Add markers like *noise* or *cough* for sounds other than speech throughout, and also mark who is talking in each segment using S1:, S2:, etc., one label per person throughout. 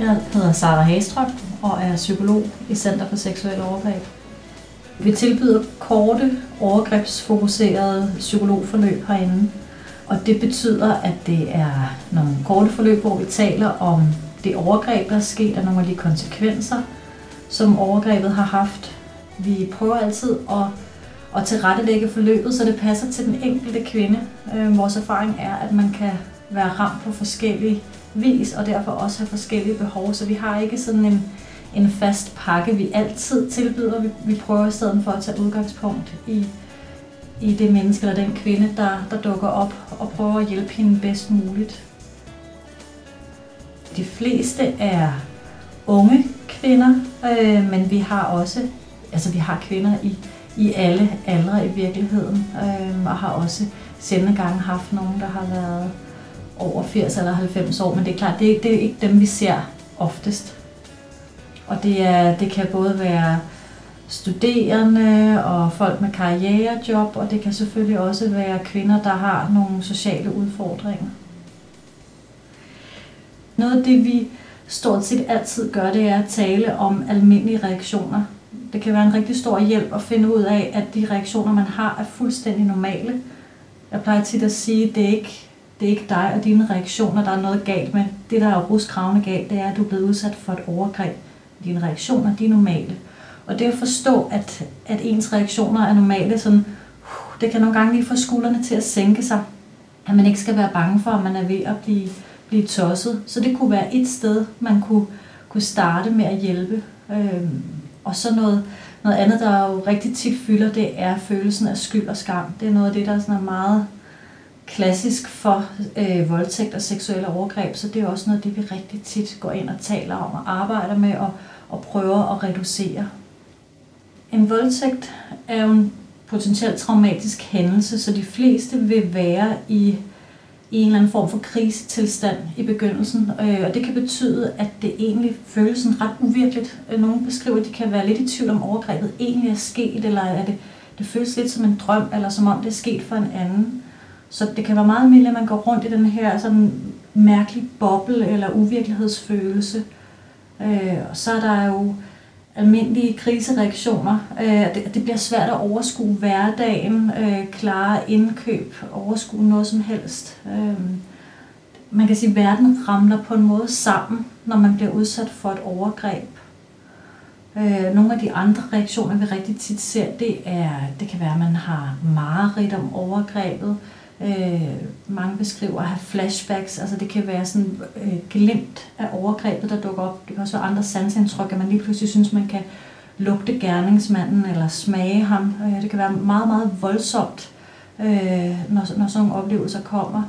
S1: Jeg hedder Sara Hagestrøm og er psykolog i Center for Seksuel Overgreb. Vi tilbyder korte, overgrebsfokuserede psykologforløb herinde. Og det betyder, at det er nogle korte forløb, hvor vi taler om det overgreb, der er sket, og nogle af de konsekvenser, som overgrebet har haft. Vi prøver altid at, at tilrettelægge forløbet, så det passer til den enkelte kvinde. Øh, vores erfaring er, at man kan være ramt på forskellige vis, og derfor også have forskellige behov. Så vi har ikke sådan en, en fast pakke, vi altid tilbyder. Vi, vi prøver i stedet for at tage udgangspunkt i, i det menneske eller den kvinde, der, der dukker op, og prøver at hjælpe hende bedst muligt. De fleste er unge kvinder, øh, men vi har også altså vi har kvinder i, i alle aldre i virkeligheden, øh, og har også sendende gange haft nogen, der har været over 80 eller 90 år, men det er klart, det er, det er ikke dem, vi ser oftest. Og det, er, det kan både være studerende og folk med karrierejob, og det kan selvfølgelig også være kvinder, der har nogle sociale udfordringer. Noget af det, vi stort set altid gør, det er at tale om almindelige reaktioner. Det kan være en rigtig stor hjælp at finde ud af, at de reaktioner, man har, er fuldstændig normale. Jeg plejer tit at sige, at det er ikke det er ikke dig og dine reaktioner, der er noget galt med. Det, der er ruskravende galt, det er, at du er blevet udsat for et overgreb. Dine reaktioner, de er normale. Og det at forstå, at, at ens reaktioner er normale, sådan, uh, det kan nogle gange lige få skuldrene til at sænke sig. At man ikke skal være bange for, at man er ved at blive, blive tosset. Så det kunne være et sted, man kunne, kunne starte med at hjælpe. Øhm, og så noget, noget andet, der jo rigtig tit fylder, det er følelsen af skyld og skam. Det er noget af det, der sådan er meget klassisk for øh, voldtægt og seksuelle overgreb, så det er også noget det, vi rigtig tit går ind og taler om og arbejder med og, og prøver at reducere. En voldtægt er jo en potentielt traumatisk hændelse, så de fleste vil være i, i en eller anden form for krisetilstand i begyndelsen, øh, og det kan betyde, at det egentlig føles sådan ret uvirkeligt. Øh, nogle beskriver, at de kan være lidt i tvivl om overgrebet egentlig er sket, eller er det, det føles lidt som en drøm, eller som om det er sket for en anden. Så det kan være meget mere, at man går rundt i den her sådan mærkelig boble eller uvirkelighedsfølelse. Øh, og så er der jo almindelige krisereaktioner. Øh, det, det bliver svært at overskue hverdagen, øh, klare indkøb, overskue noget som helst. Øh, man kan sige, at verden ramler på en måde sammen, når man bliver udsat for et overgreb. Øh, nogle af de andre reaktioner, vi rigtig tit ser, det, er, det kan være, at man har mareridt om overgrebet. Øh, Øh, mange beskriver at have flashbacks, altså det kan være sådan øh, glimt af overgrebet, der dukker op. Det kan også være andre sansindtryk, at man lige pludselig synes, man kan lugte gerningsmanden eller smage ham. Øh, det kan være meget, meget voldsomt, øh, når, når sådan nogle oplevelser kommer.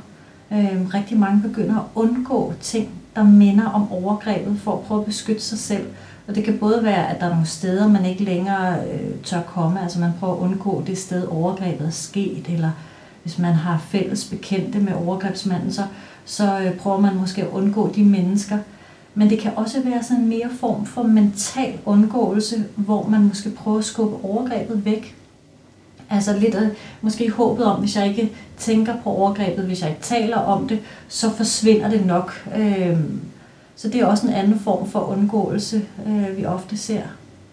S1: Øh, rigtig mange begynder at undgå ting, der minder om overgrebet, for at prøve at beskytte sig selv. Og det kan både være, at der er nogle steder, man ikke længere øh, tør komme, altså man prøver at undgå det sted, overgrebet er sket, eller hvis man har fælles bekendte med overgrebsmanden, så, så øh, prøver man måske at undgå de mennesker. Men det kan også være sådan en mere form for mental undgåelse, hvor man måske prøver at skubbe overgrebet væk. Altså lidt af, måske håbet om, hvis jeg ikke tænker på overgrebet, hvis jeg ikke taler om det, så forsvinder det nok. Øhm, så det er også en anden form for undgåelse, øh, vi ofte ser.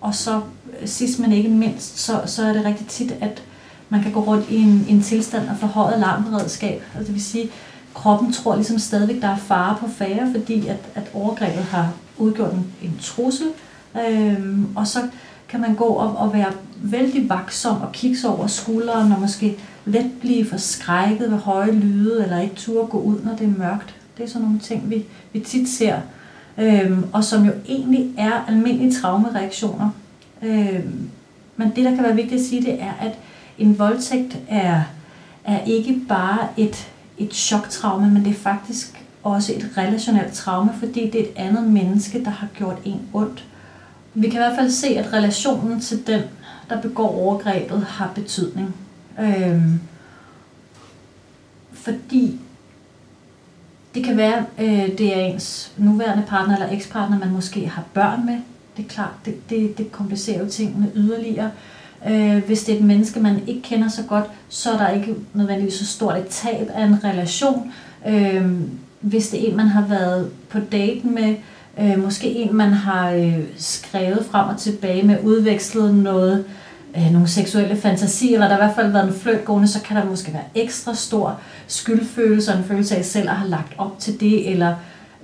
S1: Og så øh, sidst men ikke mindst, så, så er det rigtig tit, at man kan gå rundt i en, en tilstand af forhøjet alarmberedskab. Altså det vil sige, kroppen tror ligesom stadigvæk, der er fare på færre, fordi at, at overgrebet har udgjort en, en trussel. Øhm, og så kan man gå op og være vældig vaksom og kigge sig over skulderen og måske let blive forskrækket ved høje lyde eller ikke turde gå ud, når det er mørkt. Det er sådan nogle ting, vi, vi tit ser, øhm, og som jo egentlig er almindelige traumereaktioner. Øhm, men det, der kan være vigtigt at sige, det er, at en voldtægt er, er ikke bare et, et choktraume, men det er faktisk også et relationelt traume, fordi det er et andet menneske, der har gjort en ondt. Vi kan i hvert fald se, at relationen til den, der begår overgrebet, har betydning. Øhm, fordi det kan være, øh, det er ens nuværende partner eller ekspartner, man måske har børn med. Det er klart, det, det, det komplicerer jo tingene yderligere. Øh, hvis det er et menneske, man ikke kender så godt, så er der ikke nødvendigvis så stort et tab af en relation. Øh, hvis det er en, man har været på date med, Øh, måske en, man har øh, skrevet frem og tilbage med, udvekslet noget, øh, nogle seksuelle fantasier, eller der har i hvert fald været en fløjt gående, så kan der måske være ekstra stor skyldfølelse og en følelse af selv at have lagt op til det, eller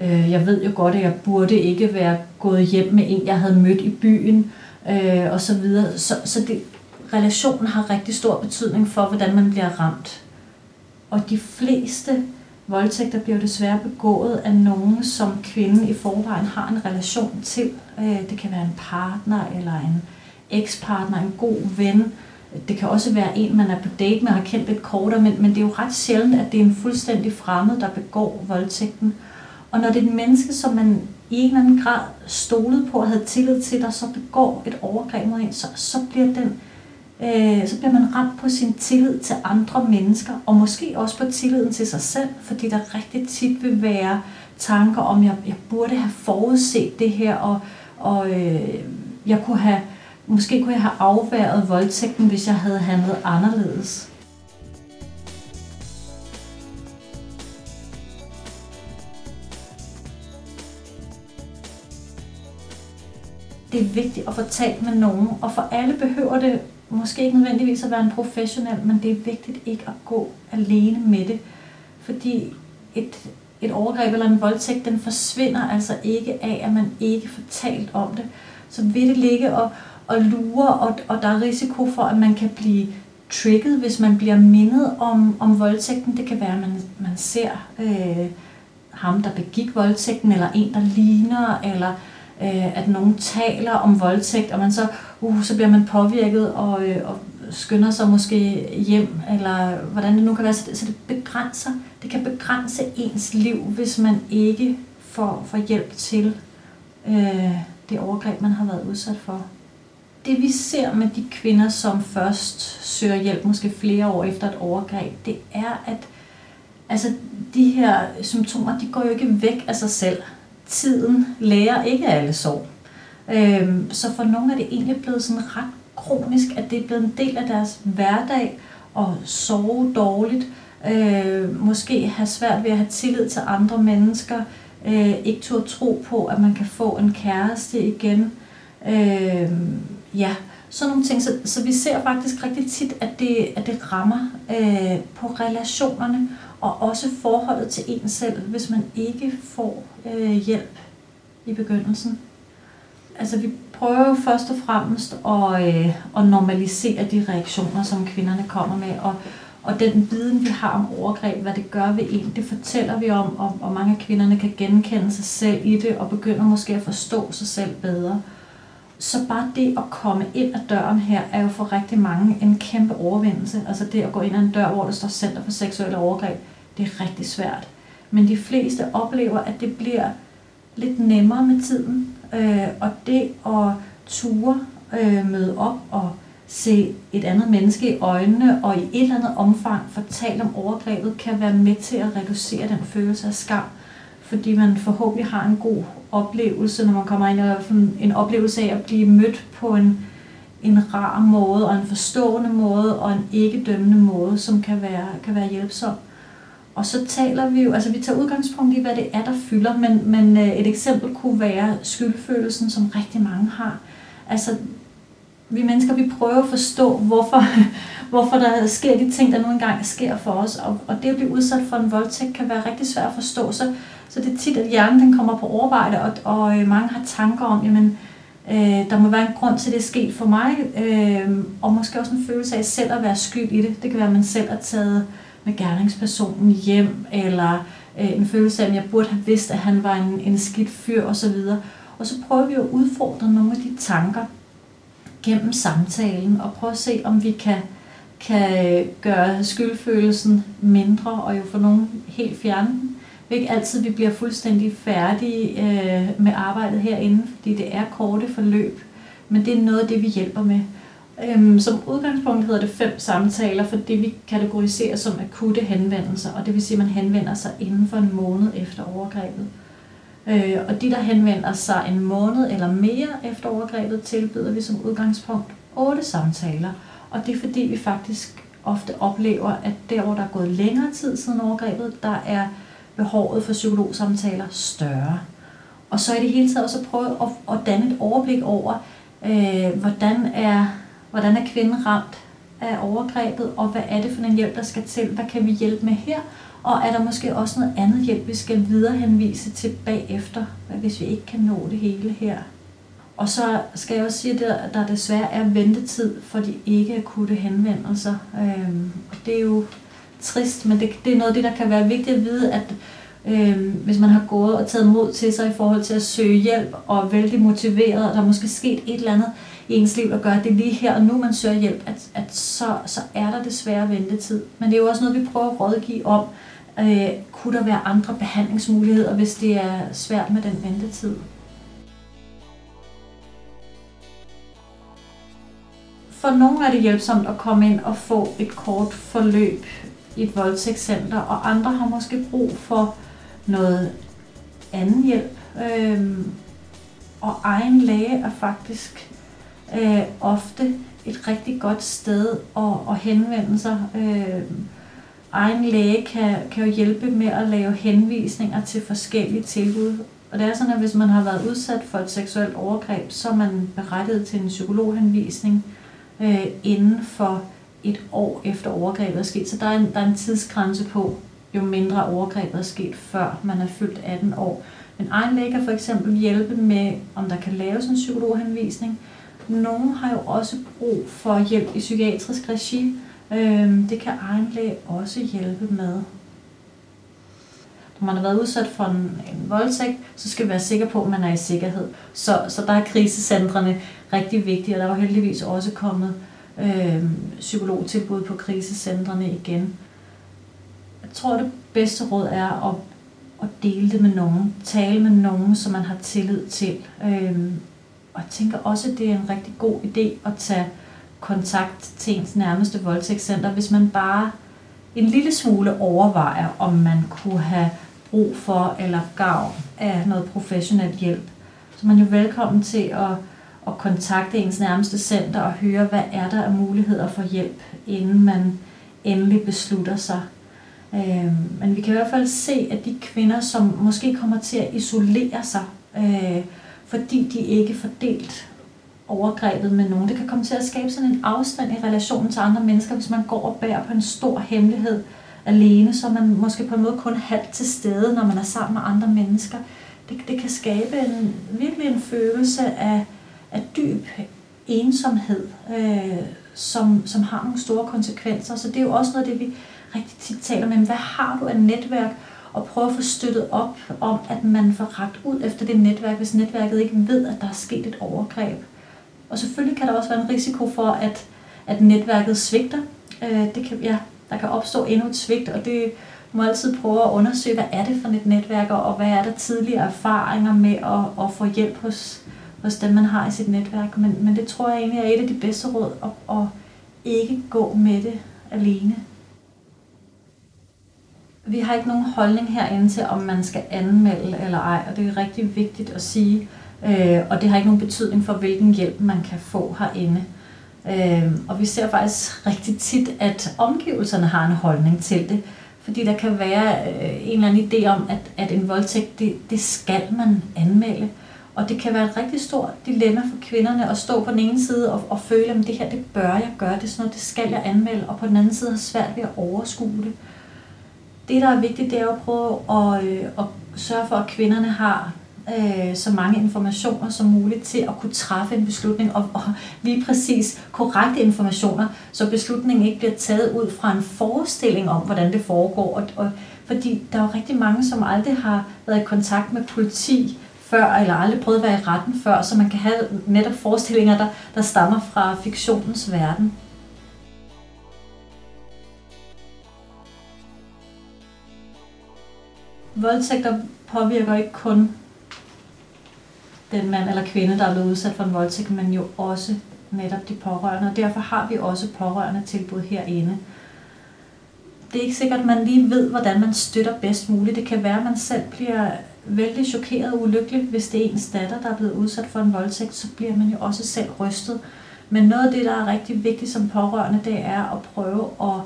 S1: øh, jeg ved jo godt, at jeg burde ikke være gået hjem med en, jeg havde mødt i byen, øh, øh, og så videre. Så, så det, relationen har rigtig stor betydning for, hvordan man bliver ramt. Og de fleste voldtægter bliver desværre begået af nogen, som kvinden i forvejen har en relation til. Øh, det kan være en partner eller en ekspartner, en god ven. Det kan også være en, man er på date med og har kendt lidt kortere, men, men det er jo ret sjældent, at det er en fuldstændig fremmed, der begår voldtægten. Og når det er et menneske, som man i en eller anden grad stolede på og havde tillid til, der så begår et overgreb mod en, så, så bliver den øh, så bliver man ramt på sin tillid til andre mennesker, og måske også på tilliden til sig selv, fordi der rigtig tit vil være tanker om, jeg, jeg burde have forudset det her, og, og øh, jeg kunne have, måske kunne jeg have afværet voldtægten, hvis jeg havde handlet anderledes. Det er vigtigt at få talt med nogen, og for alle behøver det måske ikke nødvendigvis at være en professionel, men det er vigtigt ikke at gå alene med det. Fordi et, et overgreb eller en voldtægt, den forsvinder altså ikke af, at man ikke får talt om det. Så vil det ligge og, og lure, og, og der er risiko for, at man kan blive trigget, hvis man bliver mindet om, om voldtægten. Det kan være, at man, man ser øh, ham, der begik voldtægten, eller en, der ligner, eller øh, at nogen taler om voldtægt, og man så, uh, så bliver man påvirket og, øh, og skynder sig måske hjem, eller hvordan det nu kan være. Så det, så det begrænser, det kan begrænse ens liv, hvis man ikke får, får hjælp til øh, det overgreb, man har været udsat for. Det vi ser med de kvinder, som først søger hjælp, måske flere år efter et overgreb, det er, at altså, de her symptomer, de går jo ikke væk af sig selv tiden lærer ikke alle sår. Øhm, så for nogle er det egentlig blevet sådan ret kronisk, at det er blevet en del af deres hverdag at sove dårligt, øh, måske have svært ved at have tillid til andre mennesker, øh, ikke turde tro på, at man kan få en kæreste igen. Øh, ja, sådan nogle ting. Så, så vi ser faktisk rigtig tit, at det, at det rammer øh, på relationerne, og også forholdet til en selv, hvis man ikke får øh, hjælp i begyndelsen. Altså vi prøver først og fremmest at, øh, at normalisere de reaktioner, som kvinderne kommer med, og, og den viden, vi har om overgreb, hvad det gør ved en, det fortæller vi om, og, og mange af kvinderne kan genkende sig selv i det, og begynder måske at forstå sig selv bedre. Så bare det at komme ind ad døren her, er jo for rigtig mange en kæmpe overvindelse. Altså det at gå ind ad en dør, hvor der står Center for Seksuelle Overgreb, det er rigtig svært. Men de fleste oplever, at det bliver lidt nemmere med tiden. Øh, og det at ture øh, møde op og se et andet menneske i øjnene og i et eller andet omfang fortælle om overgrebet, kan være med til at reducere den følelse af skam. Fordi man forhåbentlig har en god oplevelse, når man kommer ind og en oplevelse af at blive mødt på en, en rar måde og en forstående måde og en ikke dømmende måde, som kan være, kan være hjælpsom. Og så taler vi jo, altså vi tager udgangspunkt i, hvad det er, der fylder, men, men øh, et eksempel kunne være skyldfølelsen, som rigtig mange har. Altså, vi mennesker, vi prøver at forstå, hvorfor, *laughs* hvorfor der sker de ting, der nu engang sker for os. Og, og det at blive udsat for en voldtægt kan være rigtig svært at forstå. Så, så det er tit, at hjernen den kommer på overarbejde, og, og øh, mange har tanker om, jamen, øh, der må være en grund til, at det er sket for mig. Øh, og måske også en følelse af selv at være skyld i det. Det kan være, at man selv har taget med gerningspersonen hjem, eller øh, en følelse af, at jeg burde have vidst, at han var en, en skidt fyr osv. Og så prøver vi at udfordre nogle af de tanker gennem samtalen, og prøve at se, om vi kan, kan gøre skyldfølelsen mindre, og jo få nogen helt fjerne den. Det er ikke altid, vi bliver fuldstændig færdige øh, med arbejdet herinde, fordi det er korte forløb, men det er noget af det, vi hjælper med. Øhm, som udgangspunkt hedder det fem samtaler, for det vi kategoriserer som akutte henvendelser, og det vil sige, at man henvender sig inden for en måned efter overgrebet. Øh, og de, der henvender sig en måned eller mere efter overgrebet, tilbyder vi som udgangspunkt otte samtaler. Og det er fordi, vi faktisk ofte oplever, at der, hvor der er gået længere tid siden overgrebet, der er behovet for psykologsamtaler større. Og så i det hele taget også prøve at, at danne et overblik over, øh, hvordan, er, hvordan er kvinden ramt af overgrebet, og hvad er det for en hjælp, der skal til? Hvad kan vi hjælpe med her? Og er der måske også noget andet hjælp, vi skal viderehenvise til bagefter, hvis vi ikke kan nå det hele her? Og så skal jeg også sige, at der desværre er ventetid for de ikke akutte henvendelser. Øhm, og det er jo trist, men det, det er noget af det, der kan være vigtigt at vide, at øh, hvis man har gået og taget mod til sig i forhold til at søge hjælp og er vældig motiveret, og der er måske sket et eller andet i ens liv, der gør, at det lige her og nu, man søger hjælp, at, at så, så er der desværre ventetid. Men det er jo også noget, vi prøver at rådgive om. Øh, kunne der være andre behandlingsmuligheder, hvis det er svært med den ventetid? For nogle er det hjælpsomt at komme ind og få et kort forløb i et voldtægtscenter, og andre har måske brug for noget anden hjælp. Øhm, og egen læge er faktisk øh, ofte et rigtig godt sted at, at henvende sig. Øh, egen læge kan, kan jo hjælpe med at lave henvisninger til forskellige tilbud. Og det er sådan, at hvis man har været udsat for et seksuelt overgreb, så er man berettiget til en psykologhenvisning øh, inden for et år efter overgrebet er sket. Så der er, en, der er en tidsgrænse på, jo mindre overgrebet er sket, før man er fyldt 18 år. Men egen læge kan for eksempel hjælpe med, om der kan laves en psykologhenvisning. Nogle har jo også brug for hjælp i psykiatrisk regi. Øhm, det kan egen læge også hjælpe med når man har været udsat for en, en voldtægt, så skal vi være sikker på, at man er i sikkerhed. Så, så der er krisecentrene rigtig vigtige, og der er jo heldigvis også kommet øh, psykologtilbud på krisecentrene igen. Jeg tror, det bedste råd er at, at dele det med nogen. Tale med nogen, som man har tillid til. Øh, og jeg tænker også, at det er en rigtig god idé at tage kontakt til ens nærmeste voldtægtscenter, hvis man bare en lille smule overvejer, om man kunne have brug for eller gavn af noget professionel hjælp. Så man er jo velkommen til at, at kontakte ens nærmeste center og høre, hvad er der af muligheder for hjælp, inden man endelig beslutter sig. Øh, men vi kan i hvert fald se, at de kvinder, som måske kommer til at isolere sig, øh, fordi de ikke får delt overgrebet med nogen, det kan komme til at skabe sådan en afstand i relationen til andre mennesker, hvis man går og bærer på en stor hemmelighed, alene, så man måske på en måde kun halvt til stede, når man er sammen med andre mennesker. Det, det kan skabe en, virkelig en følelse af, af dyb ensomhed, øh, som, som har nogle store konsekvenser. Så det er jo også noget af det, vi rigtig tit taler om. Hvad har du af netværk? Og prøve at få støttet op om, at man får ret ud efter det netværk, hvis netværket ikke ved, at der er sket et overgreb. Og selvfølgelig kan der også være en risiko for, at, at netværket svigter. Øh, det kan, ja, der kan opstå endnu et svigt, og det må altid prøve at undersøge, hvad er det for et netværk, og hvad er der tidligere erfaringer med at, at få hjælp hos, hos dem, man har i sit netværk. Men, men det tror jeg egentlig er et af de bedste råd, at, at ikke gå med det alene. Vi har ikke nogen holdning herinde til, om man skal anmelde eller ej, og det er rigtig vigtigt at sige. Øh, og det har ikke nogen betydning for, hvilken hjælp man kan få herinde. Øh, og vi ser faktisk rigtig tit, at omgivelserne har en holdning til det. Fordi der kan være øh, en eller anden idé om, at, at en voldtægt, det, det skal man anmelde. Og det kan være et rigtig stort dilemma for kvinderne at stå på den ene side og, og føle, at det her, det bør jeg gøre, det er sådan noget, det skal jeg anmelde, og på den anden side har svært ved at overskue det. Det, der er vigtigt, det er at prøve at, øh, at sørge for, at kvinderne har øh, så mange informationer som muligt til at kunne træffe en beslutning, og, og lige præcis korrekte informationer, så beslutningen ikke bliver taget ud fra en forestilling om, hvordan det foregår. Og, og, fordi der er jo rigtig mange, som aldrig har været i kontakt med politi før, eller aldrig prøvet at være i retten før, så man kan have netop forestillinger, der, der stammer fra fiktionens verden. Voldtægter påvirker ikke kun den mand eller kvinde, der er blevet udsat for en voldtægt, men jo også netop de pårørende. Og derfor har vi også pårørende tilbud herinde. Det er ikke sikkert, at man lige ved, hvordan man støtter bedst muligt. Det kan være, at man selv bliver vældig chokeret og ulykkelig, hvis det er ens datter, der er blevet udsat for en voldtægt, så bliver man jo også selv rystet. Men noget af det, der er rigtig vigtigt som pårørende, det er at prøve at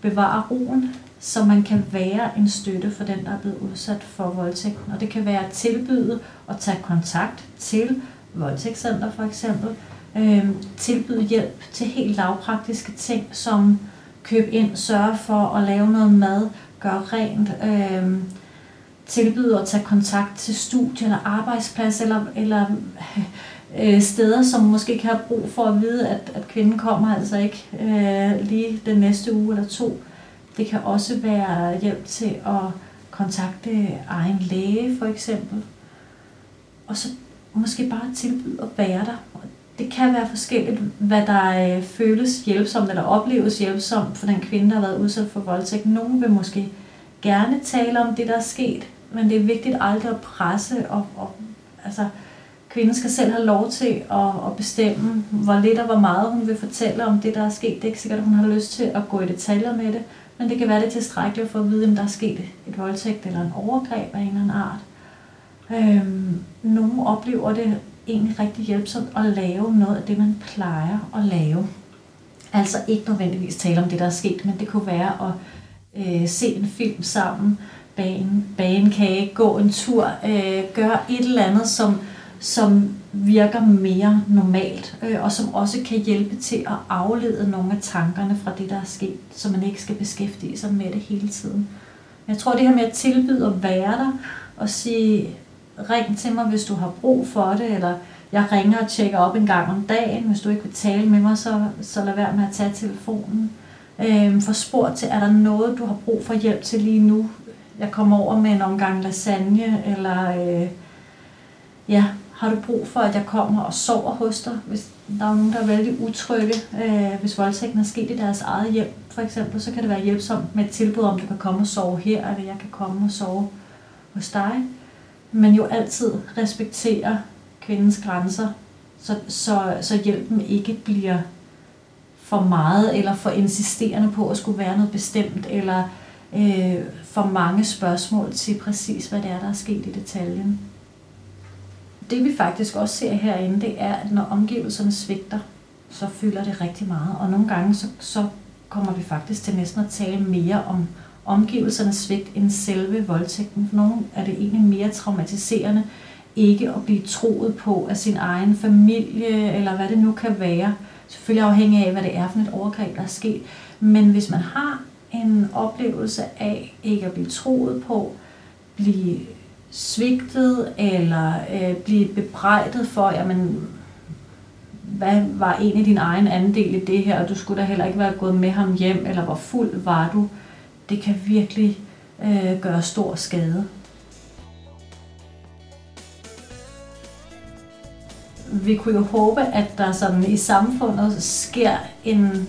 S1: bevare roen, så man kan være en støtte for den, der er blevet udsat for voldtægten. Og det kan være at tilbyde at tage kontakt til voldtægtscenter for eksempel, øh, tilbyde hjælp til helt lavpraktiske ting, som køb ind, sørge for at lave noget mad, gøre rent, øh, tilbyde at tage kontakt til studie eller arbejdsplads, eller, eller øh, steder, som måske kan har brug for at vide, at, at kvinden kommer altså ikke øh, lige den næste uge eller to. Det kan også være hjælp til at kontakte egen læge for eksempel. Og så måske bare tilbyde at være der. Det kan være forskelligt, hvad der øh, føles hjælpsomt eller opleves hjælpsomt for den kvinde, der har været udsat for voldtægt. Nogen vil måske gerne tale om det, der er sket, men det er vigtigt aldrig at presse og, og altså, kvinden skal selv have lov til at, at bestemme, hvor lidt og hvor meget hun vil fortælle om det, der er sket. Det er ikke sikkert, at hun har lyst til at gå i detaljer med det, men det kan være det tilstrækkeligt for at vide, om der er sket et voldtægt eller en overgreb af en eller anden art. Øhm, nogle oplever det egentlig rigtig hjælpsomt at lave noget af det, man plejer at lave. Altså ikke nødvendigvis tale om det, der er sket, men det kunne være at øh, se en film sammen, bage en, bage en kage, gå en tur, øh, gøre et eller andet, som, som virker mere normalt, øh, og som også kan hjælpe til at aflede nogle af tankerne fra det, der er sket, så man ikke skal beskæftige sig med det hele tiden. Jeg tror, det her med at tilbyde at være der, og sige, ring til mig, hvis du har brug for det, eller jeg ringer og tjekker op en gang om dagen. Hvis du ikke vil tale med mig, så, så lad være med at tage telefonen. Øhm, for spurgt til, er der noget, du har brug for hjælp til lige nu? Jeg kommer over med en omgang lasagne, eller øh, ja, har du brug for, at jeg kommer og sover hos dig, hvis der er nogen, der er vældig utrygge, øh, hvis voldtægten er sket i deres eget hjem, for eksempel, så kan det være hjælpsomt med et tilbud om, du kan komme og sove her, eller jeg kan komme og sove hos dig. Men jo altid respektere kvindens grænser, så, så, så hjælpen ikke bliver for meget, eller for insisterende på at skulle være noget bestemt, eller øh, for mange spørgsmål til præcis, hvad det er, der er sket i detaljen det vi faktisk også ser herinde, det er, at når omgivelserne svigter, så fylder det rigtig meget. Og nogle gange, så, så kommer vi faktisk til næsten at tale mere om omgivelsernes svigt end selve voldtægten. For nogle er det egentlig mere traumatiserende ikke at blive troet på af sin egen familie, eller hvad det nu kan være. Selvfølgelig afhængig af, hvad det er for et overgreb, der er sket. Men hvis man har en oplevelse af ikke at blive troet på, blive svigtet eller øh, blive bebrejdet for, jamen, hvad var egentlig din egen andel i det her, og du skulle da heller ikke være gået med ham hjem, eller hvor fuld var du, det kan virkelig øh, gøre stor skade. Vi kunne jo håbe, at der sådan i samfundet sker en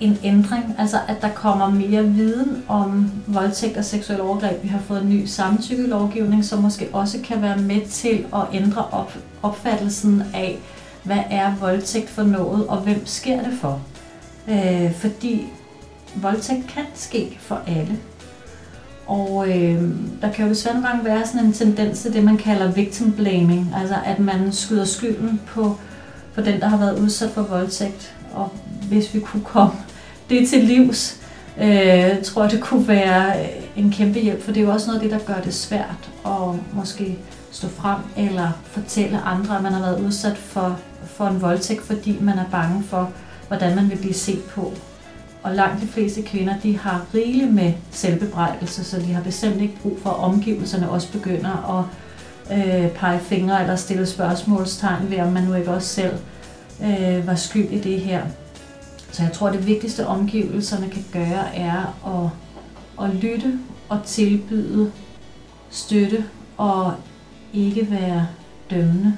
S1: en ændring, altså at der kommer mere viden om voldtægt og seksuel overgreb. Vi har fået en ny samtykkelovgivning, som måske også kan være med til at ændre op, opfattelsen af, hvad er voldtægt for noget, og hvem sker det for. Øh, fordi voldtægt kan ske for alle. Og øh, der kan jo desværre nogle gange være sådan en tendens til det, man kalder victim blaming, altså at man skyder skylden på, på den, der har været udsat for voldtægt. Og hvis vi kunne komme det til livs, øh, tror jeg, det kunne være øh, en kæmpe hjælp, for det er jo også noget af det, der gør det svært at måske stå frem eller fortælle andre, at man har været udsat for, for en voldtægt, fordi man er bange for, hvordan man vil blive set på. Og langt de fleste kvinder, de har rigeligt med selvbebrejdelse, så de har bestemt ikke brug for, at omgivelserne også begynder at øh, pege fingre eller stille spørgsmålstegn ved, om man nu ikke også selv øh, var skyld i det her. Så jeg tror, det vigtigste omgivelserne kan gøre, er at, at lytte og tilbyde støtte og ikke være dømmende.